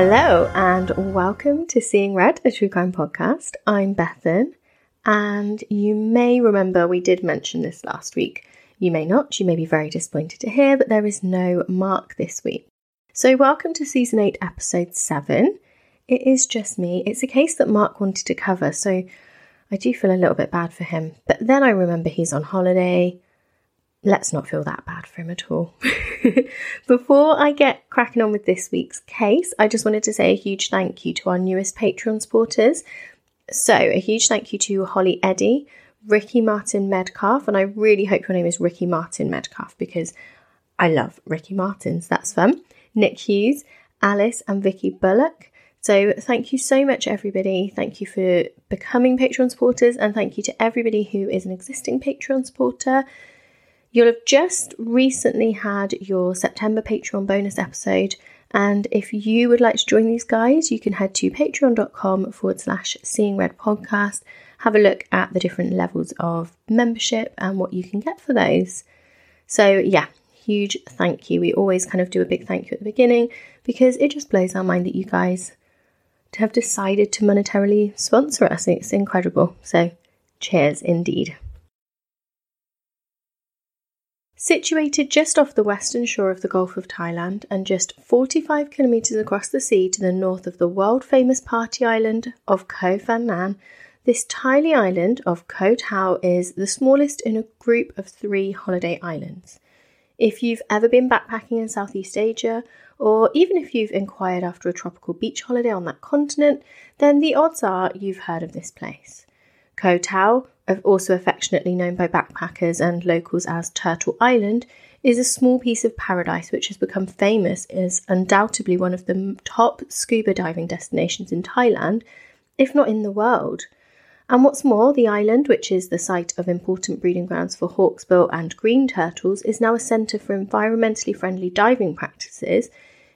Hello, and welcome to Seeing Red, a true crime podcast. I'm Bethan, and you may remember we did mention this last week. You may not, you may be very disappointed to hear, but there is no Mark this week. So, welcome to season 8, episode 7. It is just me. It's a case that Mark wanted to cover, so I do feel a little bit bad for him. But then I remember he's on holiday. Let's not feel that bad for him at all. Before I get cracking on with this week's case, I just wanted to say a huge thank you to our newest Patreon supporters. So, a huge thank you to Holly Eddy, Ricky Martin Medcalf, and I really hope your name is Ricky Martin Medcalf because I love Ricky Martins, that's fun. Nick Hughes, Alice, and Vicky Bullock. So, thank you so much, everybody. Thank you for becoming Patreon supporters, and thank you to everybody who is an existing Patreon supporter. You'll have just recently had your September Patreon bonus episode. And if you would like to join these guys, you can head to patreon.com forward slash seeing red podcast. Have a look at the different levels of membership and what you can get for those. So, yeah, huge thank you. We always kind of do a big thank you at the beginning because it just blows our mind that you guys have decided to monetarily sponsor us. It's incredible. So, cheers indeed. Situated just off the western shore of the Gulf of Thailand and just 45 kilometres across the sea to the north of the world famous party island of Koh Phangan, this tiny island of Koh Tao is the smallest in a group of three holiday islands. If you've ever been backpacking in Southeast Asia, or even if you've inquired after a tropical beach holiday on that continent, then the odds are you've heard of this place. Koh Tao, also affectionately known by backpackers and locals as Turtle Island, is a small piece of paradise which has become famous as undoubtedly one of the top scuba diving destinations in Thailand, if not in the world. And what's more, the island, which is the site of important breeding grounds for hawksbill and green turtles, is now a centre for environmentally friendly diving practices,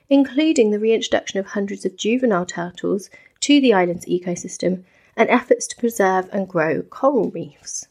including the reintroduction of hundreds of juvenile turtles to the island's ecosystem and efforts to preserve and grow coral reefs.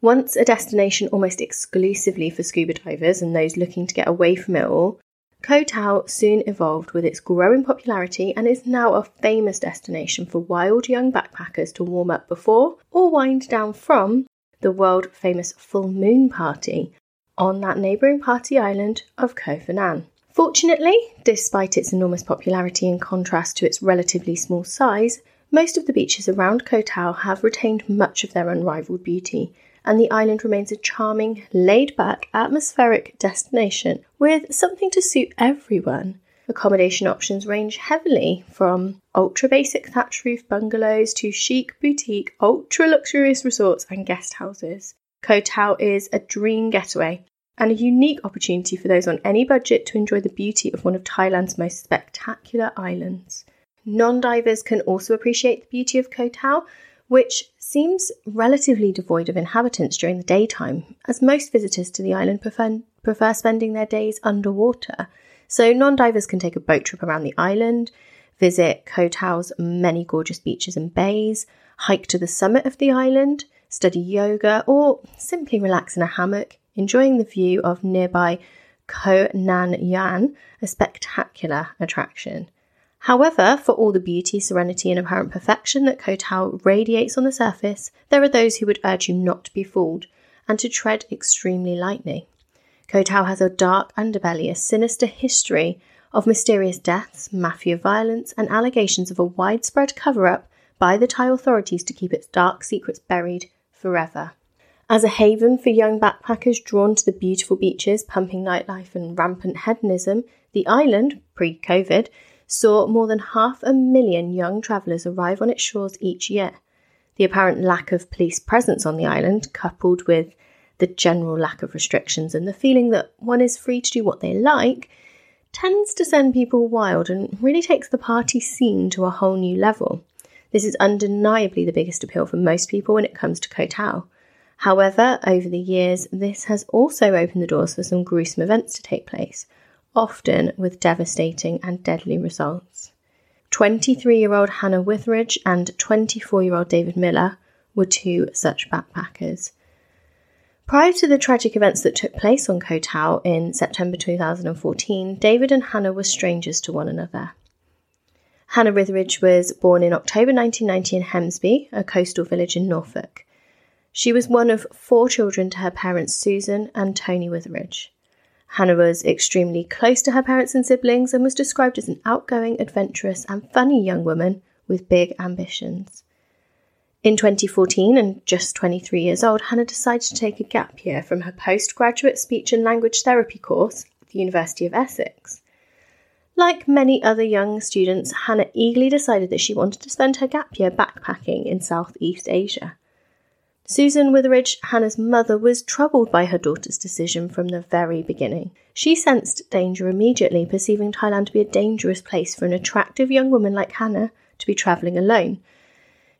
Once a destination almost exclusively for scuba divers and those looking to get away from it all, Koh Tao soon evolved with its growing popularity and is now a famous destination for wild young backpackers to warm up before or wind down from the world famous full moon party on that neighbouring party island of Koh Phangan. Fortunately, despite its enormous popularity in contrast to its relatively small size, most of the beaches around Koh Tao have retained much of their unrivaled beauty, and the island remains a charming, laid back, atmospheric destination with something to suit everyone. Accommodation options range heavily from ultra basic thatch roof bungalows to chic boutique, ultra luxurious resorts and guest houses. Koh Tao is a dream getaway and a unique opportunity for those on any budget to enjoy the beauty of one of Thailand's most spectacular islands. Non divers can also appreciate the beauty of Koh Tao, which seems relatively devoid of inhabitants during the daytime, as most visitors to the island prefer, prefer spending their days underwater. So, non divers can take a boat trip around the island, visit Koh Tao's many gorgeous beaches and bays, hike to the summit of the island, study yoga, or simply relax in a hammock, enjoying the view of nearby Koh Nang Yuan, a spectacular attraction. However, for all the beauty, serenity, and apparent perfection that Koh Tao radiates on the surface, there are those who would urge you not to be fooled and to tread extremely lightly. Koh Tao has a dark underbelly, a sinister history of mysterious deaths, mafia violence, and allegations of a widespread cover up by the Thai authorities to keep its dark secrets buried forever. As a haven for young backpackers drawn to the beautiful beaches, pumping nightlife, and rampant hedonism, the island, pre COVID, saw more than half a million young travellers arrive on its shores each year. The apparent lack of police presence on the island, coupled with the general lack of restrictions and the feeling that one is free to do what they like, tends to send people wild and really takes the party scene to a whole new level. This is undeniably the biggest appeal for most people when it comes to Koh. However, over the years, this has also opened the doors for some gruesome events to take place, often with devastating and deadly results. 23 year old Hannah Witheridge and 24 year old David Miller were two such backpackers. Prior to the tragic events that took place on Koh in September 2014, David and Hannah were strangers to one another. Hannah Witheridge was born in October 1990 in Hemsby, a coastal village in Norfolk. She was one of four children to her parents Susan and Tony Witheridge. Hannah was extremely close to her parents and siblings and was described as an outgoing, adventurous, and funny young woman with big ambitions. In 2014, and just 23 years old, Hannah decided to take a gap year from her postgraduate speech and language therapy course at the University of Essex. Like many other young students, Hannah eagerly decided that she wanted to spend her gap year backpacking in Southeast Asia. Susan Witheridge, Hannah's mother, was troubled by her daughter's decision from the very beginning. She sensed danger immediately, perceiving Thailand to be a dangerous place for an attractive young woman like Hannah to be travelling alone.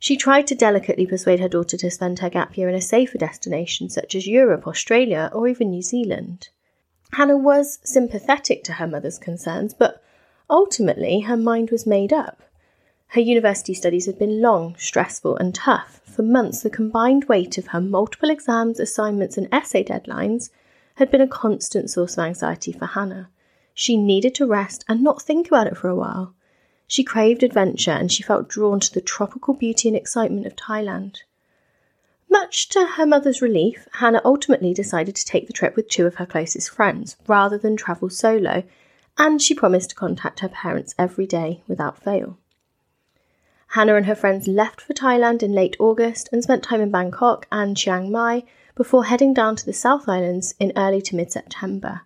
She tried to delicately persuade her daughter to spend her gap year in a safer destination such as Europe, Australia, or even New Zealand. Hannah was sympathetic to her mother's concerns, but ultimately her mind was made up. Her university studies had been long, stressful, and tough. For months, the combined weight of her multiple exams, assignments, and essay deadlines had been a constant source of anxiety for Hannah. She needed to rest and not think about it for a while. She craved adventure and she felt drawn to the tropical beauty and excitement of Thailand. Much to her mother's relief, Hannah ultimately decided to take the trip with two of her closest friends rather than travel solo, and she promised to contact her parents every day without fail. Hannah and her friends left for Thailand in late August and spent time in Bangkok and Chiang Mai before heading down to the South Islands in early to mid September.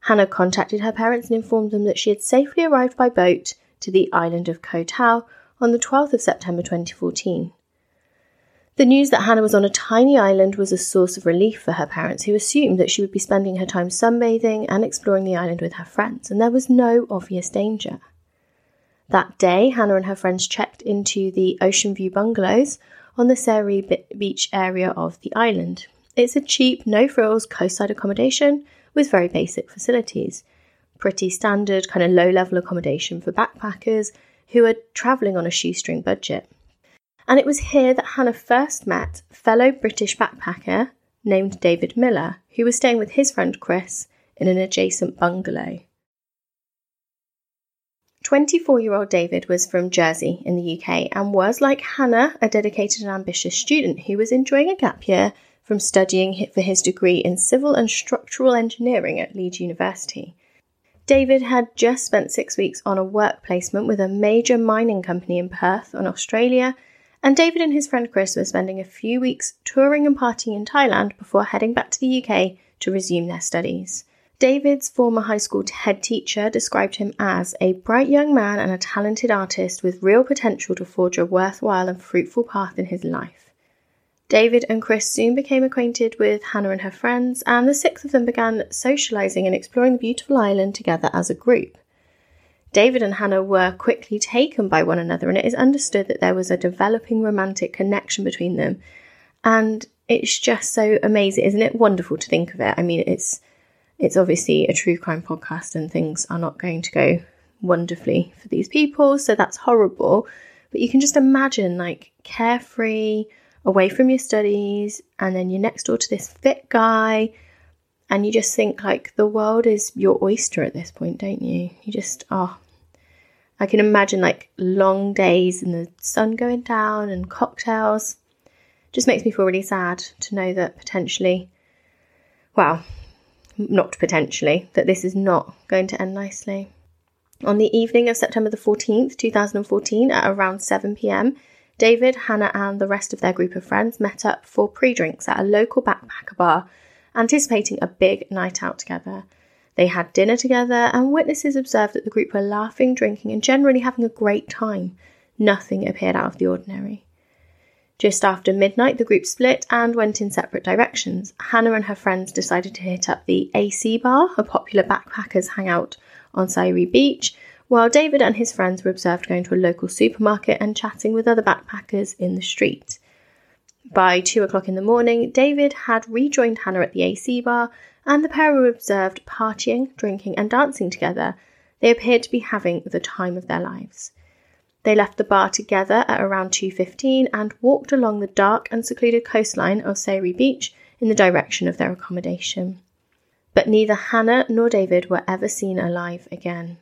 Hannah contacted her parents and informed them that she had safely arrived by boat to the island of Koh Tao on the 12th of September 2014. The news that Hannah was on a tiny island was a source of relief for her parents, who assumed that she would be spending her time sunbathing and exploring the island with her friends, and there was no obvious danger. That day, Hannah and her friends checked into the Ocean View bungalows on the Sairee beach area of the island. It's a cheap, no frills coastside accommodation with very basic facilities. Pretty standard, kind of low level accommodation for backpackers who are travelling on a shoestring budget. And it was here that Hannah first met fellow British backpacker named David Miller, who was staying with his friend Chris in an adjacent bungalow. 24 year old David was from Jersey in the UK and was, like Hannah, a dedicated and ambitious student who was enjoying a gap year from studying for his degree in civil and structural engineering at Leeds University. David had just spent six weeks on a work placement with a major mining company in Perth, in Australia, and David and his friend Chris were spending a few weeks touring and partying in Thailand before heading back to the UK to resume their studies. David's former high school head teacher described him as a bright young man and a talented artist with real potential to forge a worthwhile and fruitful path in his life. David and Chris soon became acquainted with Hannah and her friends, and the six of them began socializing and exploring the beautiful island together as a group. David and Hannah were quickly taken by one another, and it is understood that there was a developing romantic connection between them. And it's just so amazing, isn't it? Wonderful to think of it. I mean, it's it's obviously a true crime podcast and things are not going to go wonderfully for these people, so that's horrible. But you can just imagine like carefree, away from your studies, and then you're next door to this fit guy, and you just think like the world is your oyster at this point, don't you? You just, oh, I can imagine like long days and the sun going down and cocktails. Just makes me feel really sad to know that potentially, well, not potentially, that this is not going to end nicely. On the evening of September the 14th, 2014, at around 7 pm, David, Hannah, and the rest of their group of friends met up for pre drinks at a local backpacker bar, anticipating a big night out together. They had dinner together, and witnesses observed that the group were laughing, drinking, and generally having a great time. Nothing appeared out of the ordinary. Just after midnight, the group split and went in separate directions. Hannah and her friends decided to hit up the AC Bar, a popular backpackers hangout on Sairee Beach, while David and his friends were observed going to a local supermarket and chatting with other backpackers in the street. By two o'clock in the morning, David had rejoined Hannah at the AC bar, and the pair were observed partying, drinking, and dancing together. They appeared to be having the time of their lives. They left the bar together at around 2:15 and walked along the dark and secluded coastline of Sairee Beach in the direction of their accommodation. But neither Hannah nor David were ever seen alive again.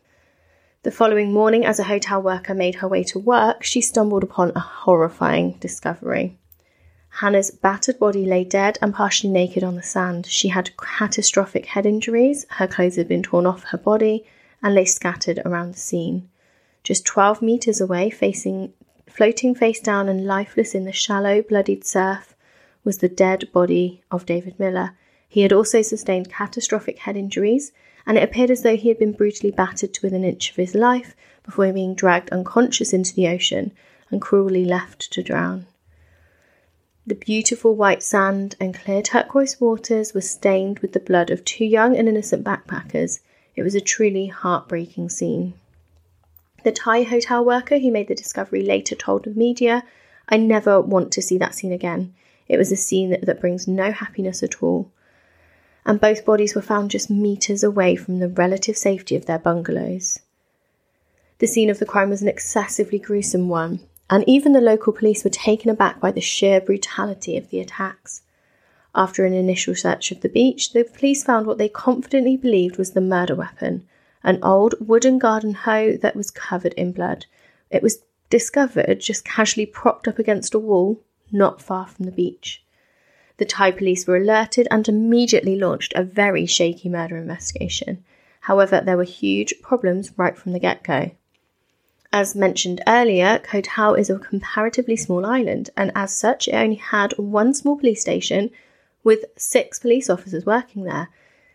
The following morning, as a hotel worker made her way to work, she stumbled upon a horrifying discovery. Hannah's battered body lay dead and partially naked on the sand. She had catastrophic head injuries, her clothes had been torn off her body, and lay scattered around the scene. Just 12 metres away, facing, floating face down and lifeless in the shallow, bloodied surf, was the dead body of David Miller. He had also sustained catastrophic head injuries, and it appeared as though he had been brutally battered to within an inch of his life before being dragged unconscious into the ocean and cruelly left to drown. The beautiful white sand and clear turquoise waters were stained with the blood of two young and innocent backpackers it was a truly heartbreaking scene. The Thai hotel worker who made the discovery later told the media, I never want to see that scene again. It was a scene that, that brings no happiness at all. And both bodies were found just metres away from the relative safety of their bungalows. The scene of the crime was an excessively gruesome one, and even the local police were taken aback by the sheer brutality of the attacks. After an initial search of the beach, the police found what they confidently believed was the murder weapon an old wooden garden hoe that was covered in blood. It was discovered just casually propped up against a wall not far from the beach. The Thai police were alerted and immediately launched a very shaky murder investigation. However, there were huge problems right from the get go. As mentioned earlier, Koh Tao is a comparatively small island, and as such, it only had one small police station with six police officers working there.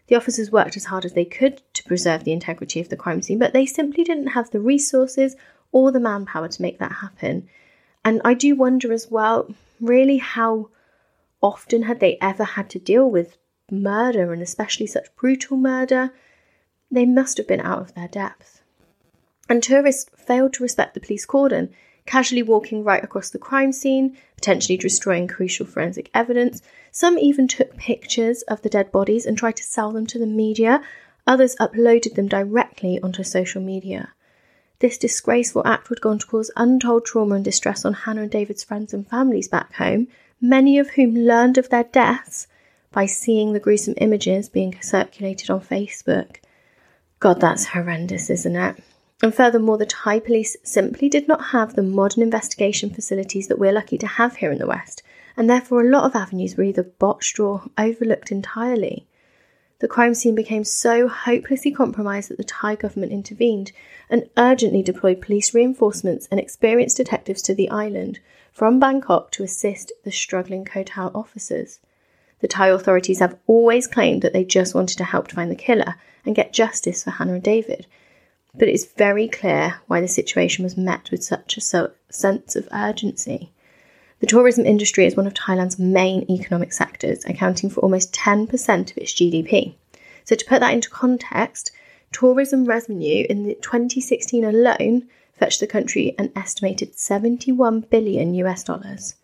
The officers worked as hard as they could to preserve the integrity of the crime scene, but they simply didn't have the resources or the manpower to make that happen. And I do wonder as well, really, how often had they ever had to deal with murder and especially such brutal murder? They must have been out of their depth. And tourists failed to respect the police cordon, casually walking right across the crime scene, potentially destroying crucial forensic evidence. Some even took pictures of the dead bodies and tried to sell them to the media. Others uploaded them directly onto social media. This disgraceful act would go on to cause untold trauma and distress on Hannah and David's friends and families back home, many of whom learned of their deaths by seeing the gruesome images being circulated on Facebook. God, that's horrendous, isn't it? And furthermore, the Thai police simply did not have the modern investigation facilities that we're lucky to have here in the West, and therefore a lot of avenues were either botched or overlooked entirely. The crime scene became so hopelessly compromised that the Thai government intervened and urgently deployed police reinforcements and experienced detectives to the island from Bangkok to assist the struggling Koh Tao officers. The Thai authorities have always claimed that they just wanted to help find the killer and get justice for Hannah and David, but it's very clear why the situation was met with such a so- sense of urgency. The tourism industry is one of Thailand's main economic sectors, accounting for almost 10% of its GDP. So, to put that into context, tourism revenue in the 2016 alone fetched the country an estimated 71 billion US dollars.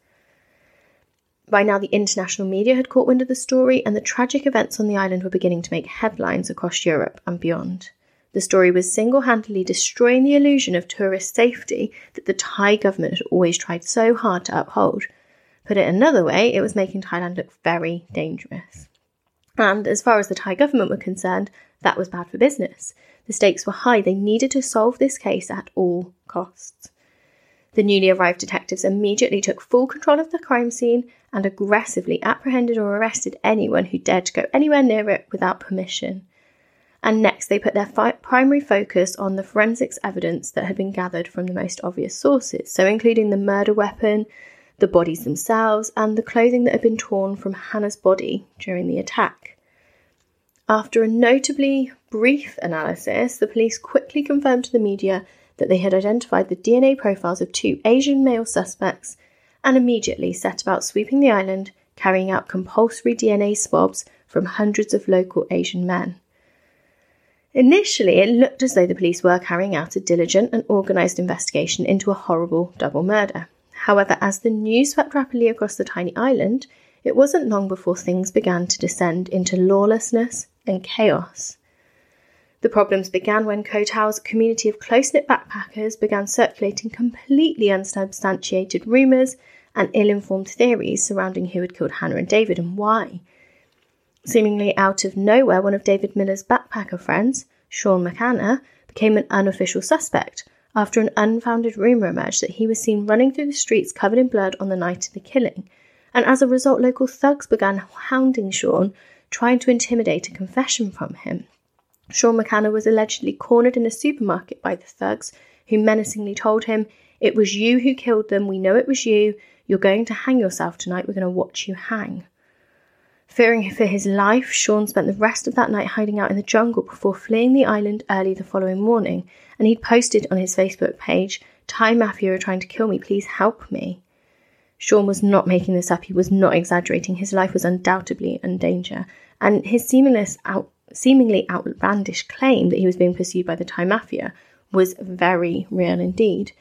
By now, the international media had caught wind of the story, and the tragic events on the island were beginning to make headlines across Europe and beyond. The story was single handedly destroying the illusion of tourist safety that the Thai government had always tried so hard to uphold. Put it another way, it was making Thailand look very dangerous. And as far as the Thai government were concerned, that was bad for business. The stakes were high, they needed to solve this case at all costs. The newly arrived detectives immediately took full control of the crime scene and aggressively apprehended or arrested anyone who dared to go anywhere near it without permission and next they put their fi- primary focus on the forensics evidence that had been gathered from the most obvious sources, so including the murder weapon, the bodies themselves, and the clothing that had been torn from Hannah's body during the attack. After a notably brief analysis, the police quickly confirmed to the media that they had identified the DNA profiles of two Asian male suspects and immediately set about sweeping the island, carrying out compulsory DNA swabs from hundreds of local Asian men. Initially, it looked as though the police were carrying out a diligent and organised investigation into a horrible double murder. However, as the news swept rapidly across the tiny island, it wasn't long before things began to descend into lawlessness and chaos. The problems began when Koh community of close knit backpackers began circulating completely unsubstantiated rumours and ill informed theories surrounding who had killed Hannah and David and why. Seemingly out of nowhere, one of David Miller's backpacker friends, Sean McAnna, became an unofficial suspect after an unfounded rumour emerged that he was seen running through the streets covered in blood on the night of the killing. And as a result, local thugs began hounding Sean, trying to intimidate a confession from him. Sean McAnna was allegedly cornered in a supermarket by the thugs, who menacingly told him, It was you who killed them, we know it was you, you're going to hang yourself tonight, we're going to watch you hang. Fearing for his life, Sean spent the rest of that night hiding out in the jungle before fleeing the island early the following morning, and he'd posted on his Facebook page, Thai Mafia are trying to kill me, please help me. Sean was not making this up, he was not exaggerating, his life was undoubtedly in danger, and his out, seemingly outlandish claim that he was being pursued by the Thai Mafia was very real indeed,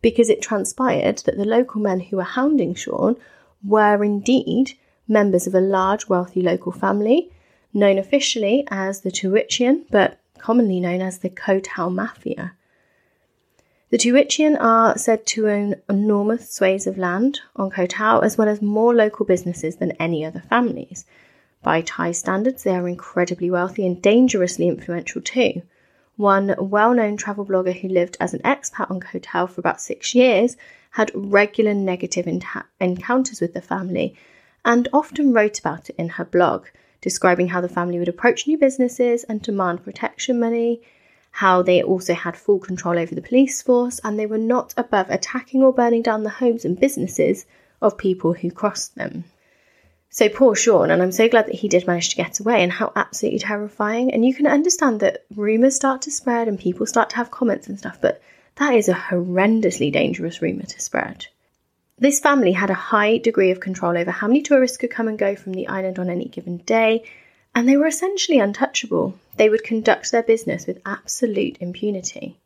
because it transpired that the local men who were hounding Sean were indeed members of a large, wealthy local family, known officially as the Toovichien, but commonly known as the Koh Tao Mafia. The Toovichien are said to own enormous swathes of land on Koh Tao, as well as more local businesses than any other families. By Thai standards, they are incredibly wealthy and dangerously influential too. One well known travel blogger who lived as an expat on Koh Tao for about six years had regular negative encounters with the family and often wrote about it in her blog, describing how the family would approach new businesses and demand protection money, how they also had full control over the police force, and they were not above attacking or burning down the homes and businesses of people who crossed them. So poor Sean, and I'm so glad that he did manage to get away, and how absolutely terrifying. And you can understand that rumours start to spread and people start to have comments and stuff, but that is a horrendously dangerous rumour to spread. This family had a high degree of control over how many tourists could come and go from the island on any given day, and they were essentially untouchable. They would conduct their business with absolute impunity.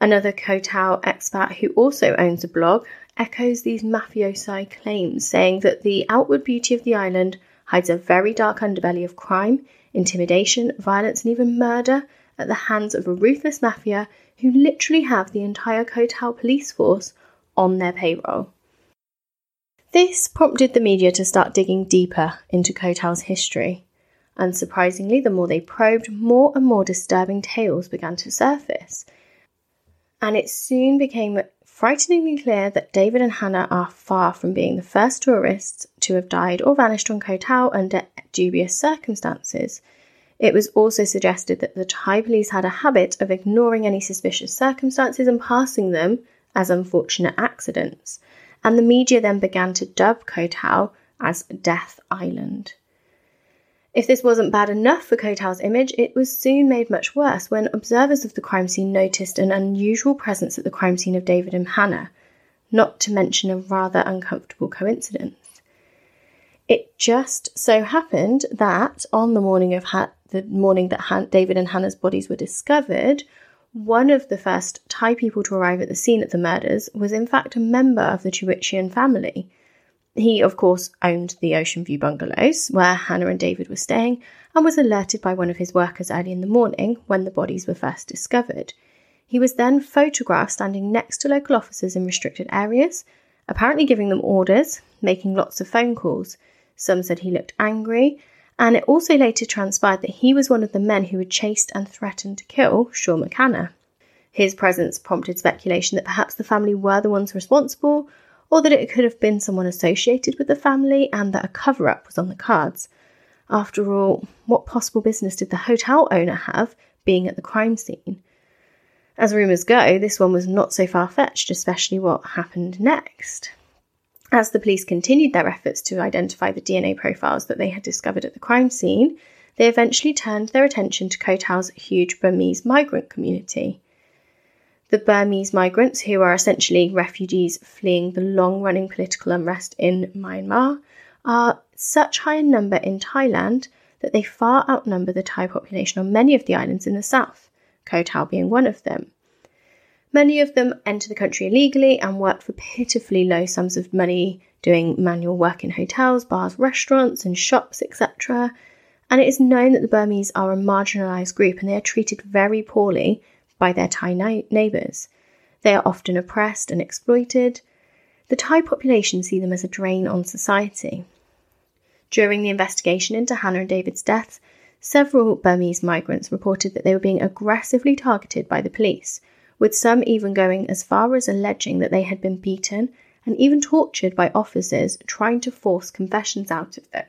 Another Koh Tao expat who also owns a blog echoes these mafiosi claims, saying that the outward beauty of the island hides a very dark underbelly of crime, intimidation, violence, and even murder at the hands of a ruthless mafia who literally have the entire Koh Tao police force on their payroll. This prompted the media to start digging deeper into Koh Tao's history. Unsurprisingly, the more they probed, more and more disturbing tales began to surface. And it soon became frighteningly clear that David and Hannah are far from being the first tourists to have died or vanished on Koh Tao under dubious circumstances. It was also suggested that the Thai police had a habit of ignoring any suspicious circumstances and passing them as unfortunate accidents and the media then began to dub Koh as Death Island. If this wasn't bad enough for Koh image, it was soon made much worse when observers of the crime scene noticed an unusual presence at the crime scene of David and Hannah, not to mention a rather uncomfortable coincidence. It just so happened that on the morning of ha- the morning that David and Hannah's bodies were discovered, one of the first Thai people to arrive at the scene of the murders was in fact a member of the Toovichien family. He, of course, owned the Ocean View bungalows where Hannah and David were staying and was alerted by one of his workers early in the morning when the bodies were first discovered. He was then photographed standing next to local officers in restricted areas, apparently giving them orders, making lots of phone calls. Some said he looked angry, and it also later transpired that he was one of the men who had chased and threatened to kill Sean McAnna. His presence prompted speculation that perhaps the family were the ones responsible, or that it could have been someone associated with the family and that a cover up was on the cards. After all, what possible business did the hotel owner have being at the crime scene? As rumours go, this one was not so far fetched, especially what happened next. As the police continued their efforts to identify the DNA profiles that they had discovered at the crime scene, they eventually turned their attention to Koh Tao's huge Burmese migrant community. The Burmese migrants, who are essentially refugees fleeing the long running political unrest in Myanmar, are such high in number in Thailand that they far outnumber the Thai population on many of the islands in the south, Koh Tao being one of them. Many of them enter the country illegally and work for pitifully low sums of money doing manual work in hotels, bars, restaurants, and shops, etc. And it is known that the Burmese are a marginalised group and they are treated very poorly by their Thai neighbours. They are often oppressed and exploited. The Thai population see them as a drain on society. During the investigation into Hannah and David's deaths, Several Burmese migrants reported that they were being aggressively targeted by the police, with some even going as far as alleging that they had been beaten and even tortured by officers trying to force confessions out of them.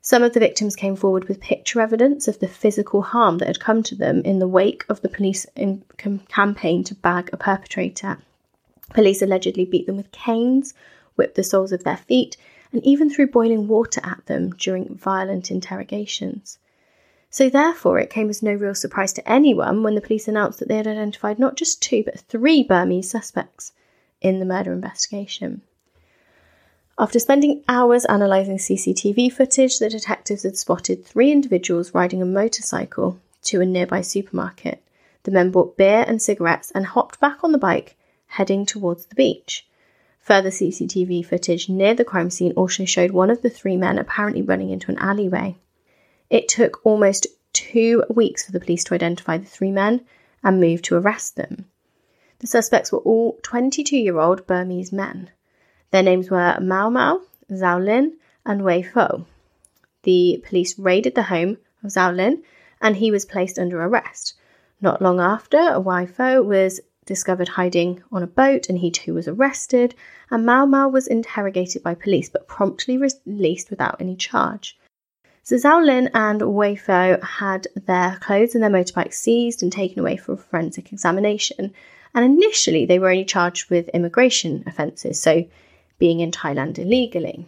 Some of the victims came forward with picture evidence of the physical harm that had come to them in the wake of the police campaign to bag a perpetrator. Police allegedly beat them with canes, whipped the soles of their feet, and even threw boiling water at them during violent interrogations. So, therefore, it came as no real surprise to anyone when the police announced that they had identified not just two, but three Burmese suspects in the murder investigation. After spending hours analysing CCTV footage, the detectives had spotted three individuals riding a motorcycle to a nearby supermarket. The men bought beer and cigarettes and hopped back on the bike, heading towards the beach. Further CCTV footage near the crime scene also showed one of the three men apparently running into an alleyway. It took almost two weeks for the police to identify the three men and move to arrest them. The suspects were all 22 year old Burmese men. Their names were Mau Mau, Zaw Lin, and Wai Phyo. The police raided the home of Zaw Lin and he was placed under arrest. Not long after, Wai Phyo was discovered hiding on a boat and he too was arrested, and Mau Mau was interrogated by police but promptly released without any charge. So Zaw Lin and Wai Phyo had their clothes and their motorbikes seized and taken away for forensic examination. And initially, they were only charged with immigration offences, so being in Thailand illegally.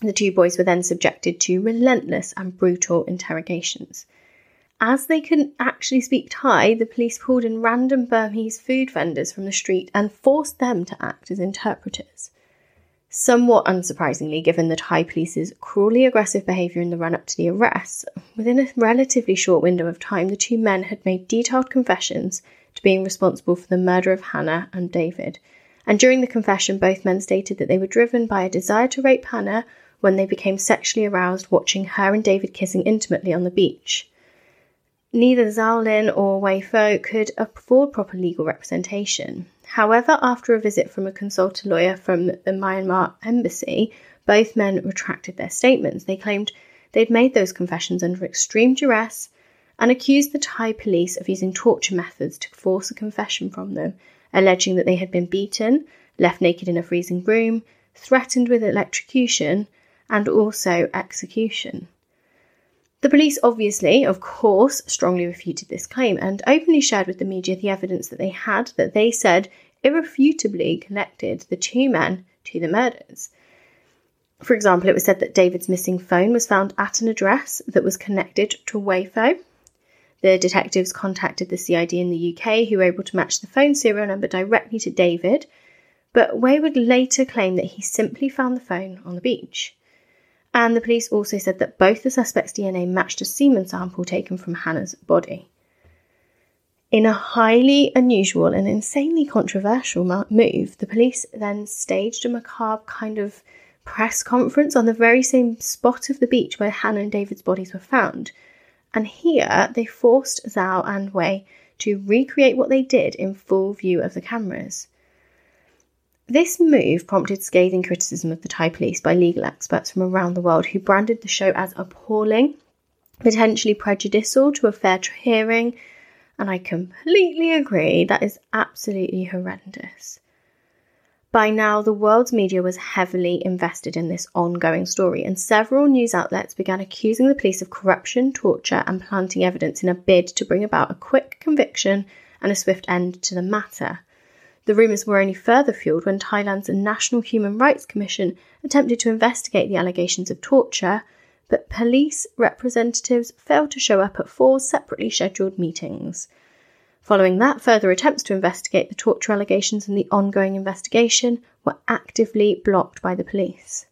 The two boys were then subjected to relentless and brutal interrogations. As they couldn't actually speak Thai, the police pulled in random Burmese food vendors from the street and forced them to act as interpreters. Somewhat unsurprisingly, given the Thai police's cruelly aggressive behaviour in the run up to the arrests, within a relatively short window of time, the two men had made detailed confessions to being responsible for the murder of Hannah and David. And during the confession, both men stated that they were driven by a desire to rape Hannah when they became sexually aroused watching her and David kissing intimately on the beach. Neither Zaw Lin or Wai Phyo could afford proper legal representation. However, after a visit from a consultant lawyer from the Myanmar embassy, both men retracted their statements. They claimed they'd made those confessions under extreme duress and accused the Thai police of using torture methods to force a confession from them, alleging that they had been beaten, left naked in a freezing room, threatened with electrocution, and also execution. The police obviously, of course, strongly refuted this claim and openly shared with the media the evidence that they had that they said irrefutably connected the two men to the murders. For example, it was said that David's missing phone was found at an address that was connected to Wai Phyo. The detectives contacted the CID in the UK, who were able to match the phone serial number directly to David, but Wai would later claim that he simply found the phone on the beach. And the police also said that both the suspect's DNA matched a semen sample taken from Hannah's body. In a highly unusual and insanely controversial move, the police then staged a macabre kind of press conference on the very same spot of the beach where Hannah and David's bodies were found. And here they forced Zaw and Wai to recreate what they did in full view of the cameras. This move prompted scathing criticism of the Thai police by legal experts from around the world who branded the show as appalling, potentially prejudicial to a fair hearing, and I completely agree that is absolutely horrendous. By now, the world's media was heavily invested in this ongoing story, and several news outlets began accusing the police of corruption, torture, and planting evidence in a bid to bring about a quick conviction and a swift end to the matter. The rumours were only further fuelled when Thailand's National Human Rights Commission attempted to investigate the allegations of torture, but police representatives failed to show up at four separately scheduled meetings. Following that, further attempts to investigate the torture allegations and the ongoing investigation were actively blocked by the police.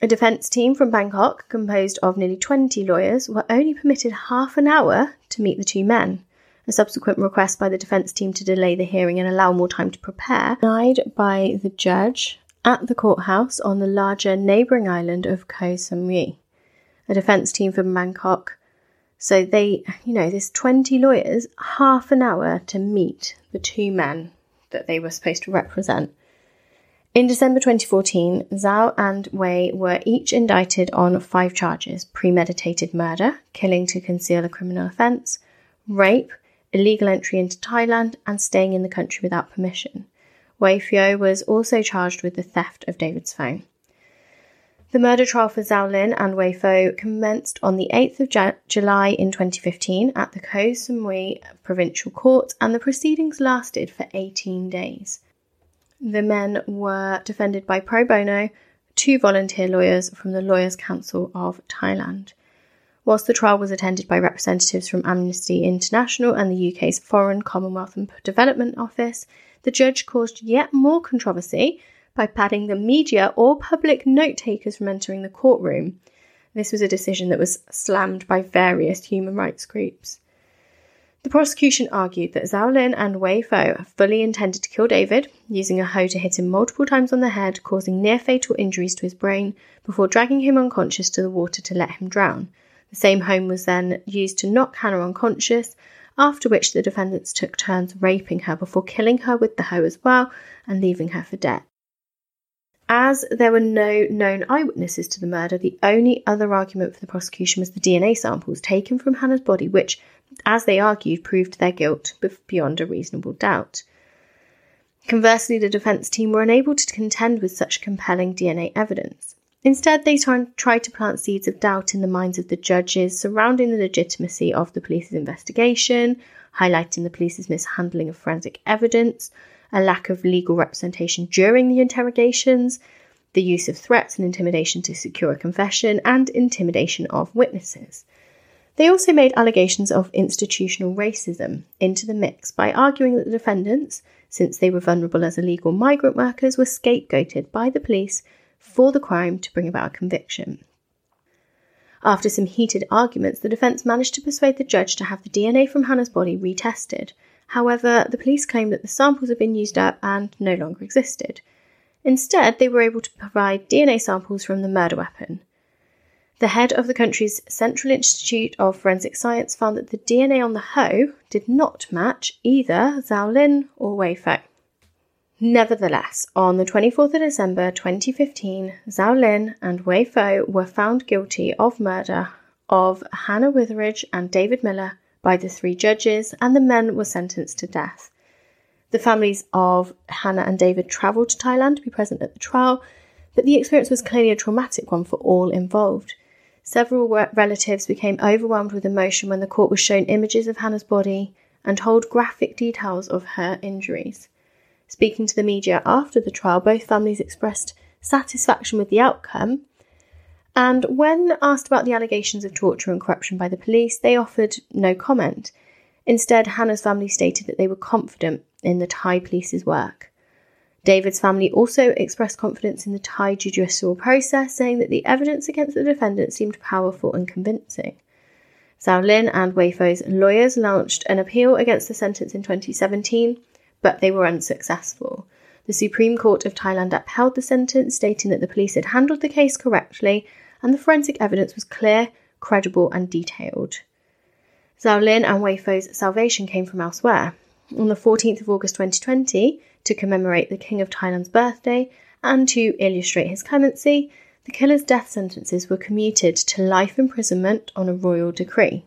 A defence team from Bangkok, composed of nearly 20 lawyers, were only permitted half an hour to meet the two men. A subsequent request by the defence team to delay the hearing and allow more time to prepare, denied by the judge at the courthouse on the larger neighbouring island of Koh Samui. A defence team from Bangkok. So they, you know, there's 20 lawyers, half an hour to meet the two men that they were supposed to represent. In December 2014, Zaw and Wai were each indicted on five charges premeditated murder, killing to conceal a criminal offence, rape, illegal entry into Thailand, and staying in the country without permission. Wai Phyo was also charged with the theft of David's phone. The murder trial for Zaw Lin and Wai Phyo commenced on the 8th of July in 2015 at the Koh Samui Provincial Court, and the proceedings lasted for 18 days. The men were defended by pro bono, two volunteer lawyers from the Lawyers' Council of Thailand. Whilst the trial was attended by representatives from Amnesty International and the UK's Foreign, Commonwealth and Development Office, the judge caused yet more controversy by banning the media or public note takers from entering the courtroom. This was a decision that was slammed by various human rights groups. The prosecution argued that Zaw Lin and Wai Phyo fully intended to kill David, using a hoe to hit him multiple times on the head, causing near fatal injuries to his brain, before dragging him unconscious to the water to let him drown. The same hoe was then used to knock Hannah unconscious, after which the defendants took turns raping her before killing her with the hoe as well and leaving her for dead. As there were no known eyewitnesses to the murder, the only other argument for the prosecution was the DNA samples taken from Hannah's body, which as they argued, proved their guilt beyond a reasonable doubt. Conversely, the defence team were unable to contend with such compelling DNA evidence. Instead, they tried to plant seeds of doubt in the minds of the judges surrounding the legitimacy of the police's investigation, highlighting the police's mishandling of forensic evidence, a lack of legal representation during the interrogations, the use of threats and intimidation to secure a confession, and intimidation of witnesses. They also made allegations of institutional racism into the mix by arguing that the defendants, since they were vulnerable as illegal migrant workers, were scapegoated by the police for the crime to bring about a conviction. After some heated arguments, the defence managed to persuade the judge to have the DNA from Hannah's body retested. However, the police claimed that the samples had been used up and no longer existed. Instead, they were able to provide DNA samples from the murder weapon. The head of the country's Central Institute of Forensic Science found that the DNA on the hoe did not match either Zaw Lin or Wai Phyo. Nevertheless, on the 24th of December 2015, Zaw Lin and Wai Phyo were found guilty of murder of Hannah Witheridge and David Miller by the three judges, and the men were sentenced to death. The families of Hannah and David travelled to Thailand to be present at the trial, but the experience was clearly a traumatic one for all involved. Several relatives became overwhelmed with emotion when the court was shown images of Hannah's body and told graphic details of her injuries. Speaking to the media after the trial, both families expressed satisfaction with the outcome. And when asked about the allegations of torture and corruption by the police, they offered no comment. Instead, Hannah's family stated that they were confident in the Thai police's work. David's family also expressed confidence in the Thai judicial process, saying that the evidence against the defendant seemed powerful and convincing. Zaw Lin and Wai Phyo's lawyers launched an appeal against the sentence in 2017, but they were unsuccessful. The Supreme Court of Thailand upheld the sentence, stating that the police had handled the case correctly and the forensic evidence was clear, credible, and detailed. Zaw Lin and Wai Phyo's salvation came from elsewhere. On the 14th of August 2020, to commemorate the King of Thailand's birthday and to illustrate his clemency, the killer's death sentences were commuted to life imprisonment on a royal decree.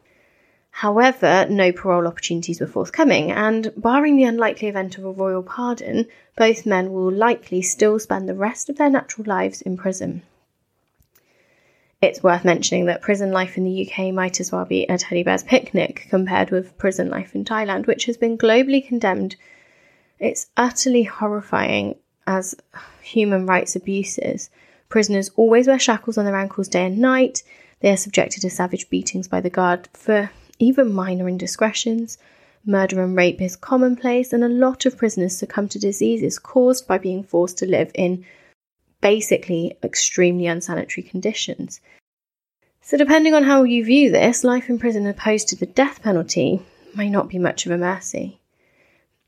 However, no parole opportunities were forthcoming, and barring the unlikely event of a royal pardon, both men will likely still spend the rest of their natural lives in prison. It's worth mentioning that prison life in the UK might as well be a teddy bear's picnic compared with prison life in Thailand, which has been globally condemned it's utterly horrifying as human rights abuses. Prisoners always wear shackles on their ankles day and night. They are subjected to savage beatings by the guard for even minor indiscretions. Murder and rape is commonplace, and a lot of prisoners succumb to diseases caused by being forced to live in basically extremely unsanitary conditions. So, depending on how you view this, life in prison opposed to the death penalty may not be much of a mercy.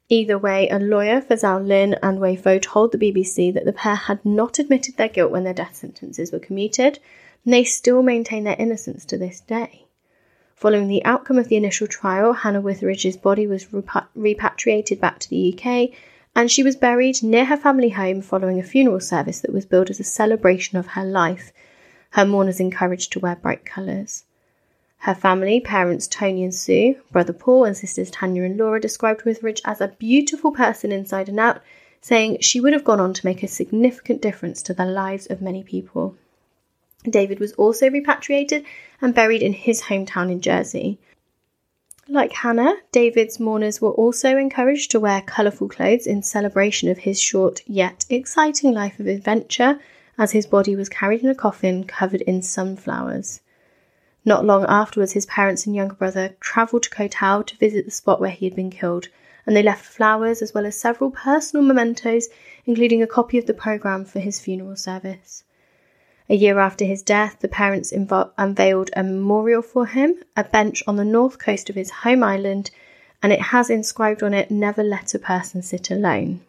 Either way, a lawyer for Zaw Lin and Wai Phyo told the BBC that the pair had not admitted their guilt when their death sentences were commuted, and they still maintain their innocence to this day. Following the outcome of the initial trial, Hannah Witheridge's body was repatriated back to the UK, and she was buried near her family home following a funeral service that was billed as a celebration of her life. Her mourners encouraged to wear bright colours. Her family, parents Tony and Sue, brother Paul, and sisters Tanya and Laura, described Witheridge as a beautiful person inside and out, saying she would have gone on to make a significant difference to the lives of many people. David was also repatriated and buried in his hometown in Jersey. Like Hannah, David's mourners were also encouraged to wear colourful clothes in celebration of his short yet exciting life of adventure as his body was carried in a coffin covered in sunflowers. Not long afterwards, his parents and younger brother travelled to Koh to visit the spot where he had been killed, and they left flowers as well as several personal mementos, including a copy of the programme for his funeral service. A year after his death, the parents invo- unveiled a memorial for him, a bench on the north coast of his home island, and it has inscribed on it, Never let a person sit alone.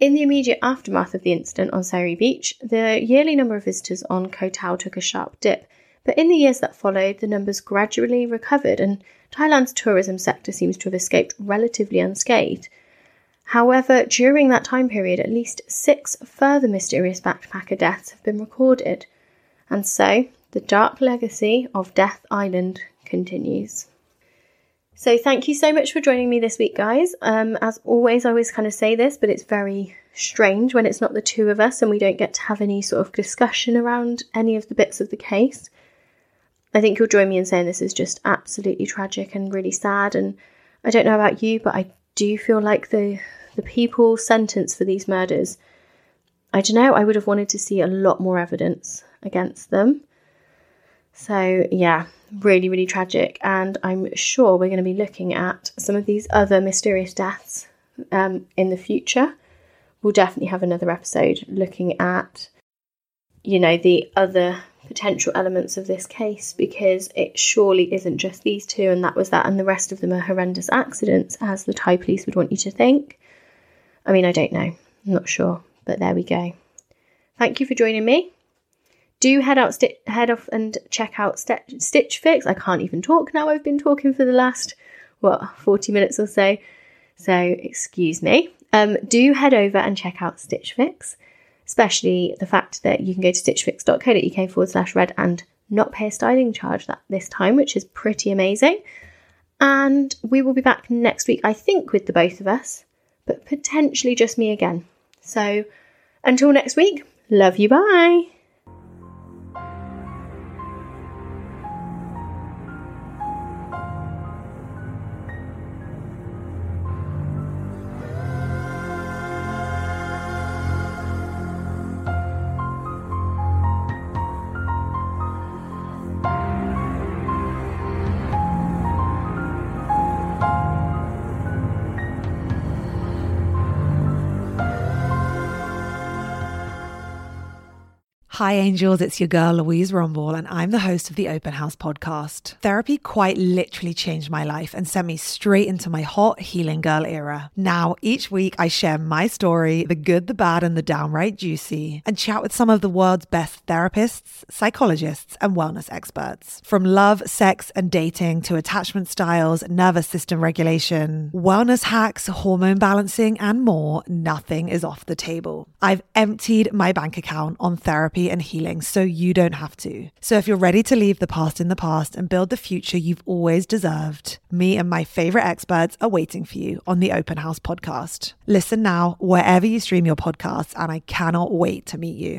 In the immediate aftermath of the incident on Sairee Beach, the yearly number of visitors on Koh Tao took a sharp dip, but in the years that followed, the numbers gradually recovered, and Thailand's tourism sector seems to have escaped relatively unscathed. However, during that time period, at least six further mysterious backpacker deaths have been recorded. And so, the dark legacy of Death Island continues. So, thank you so much for joining me this week, guys. Um, as always, I always kind of say this, but it's very strange when it's not the two of us and we don't get to have any sort of discussion around any of the bits of the case. I think you'll join me in saying this is just absolutely tragic and really sad. And I don't know about you, but I do feel like the the people sentenced for these murders, I don't know, I would have wanted to see a lot more evidence against them. So, yeah, really, really tragic. And I'm sure we're going to be looking at some of these other mysterious deaths um, in the future. We'll definitely have another episode looking at, you know, the other potential elements of this case because it surely isn't just these two and that was that, and the rest of them are horrendous accidents, as the Thai police would want you to think. I mean, I don't know. I'm not sure, but there we go. Thank you for joining me. Do head out, sti- head off and check out St- Stitch Fix. I can't even talk now. I've been talking for the last what 40 minutes or so. So excuse me. Um, do head over and check out Stitch Fix, especially the fact that you can go to stitchfix.co.uk forward slash red and not pay a styling charge that this time, which is pretty amazing. And we will be back next week, I think, with the both of us but potentially just me again. So until next week, love you, bye. Hi, angels. It's your girl, Louise Rumble, and I'm the host of the Open House podcast. Therapy quite literally changed my life and sent me straight into my hot healing girl era. Now, each week, I share my story the good, the bad, and the downright juicy and chat with some of the world's best therapists, psychologists, and wellness experts. From love, sex, and dating to attachment styles, nervous system regulation, wellness hacks, hormone balancing, and more, nothing is off the table. I've emptied my bank account on therapy and healing so you don't have to. So if you're ready to leave the past in the past and build the future you've always deserved, me and my favorite experts are waiting for you on the Open House podcast. Listen now wherever you stream your podcasts, and I cannot wait to meet you.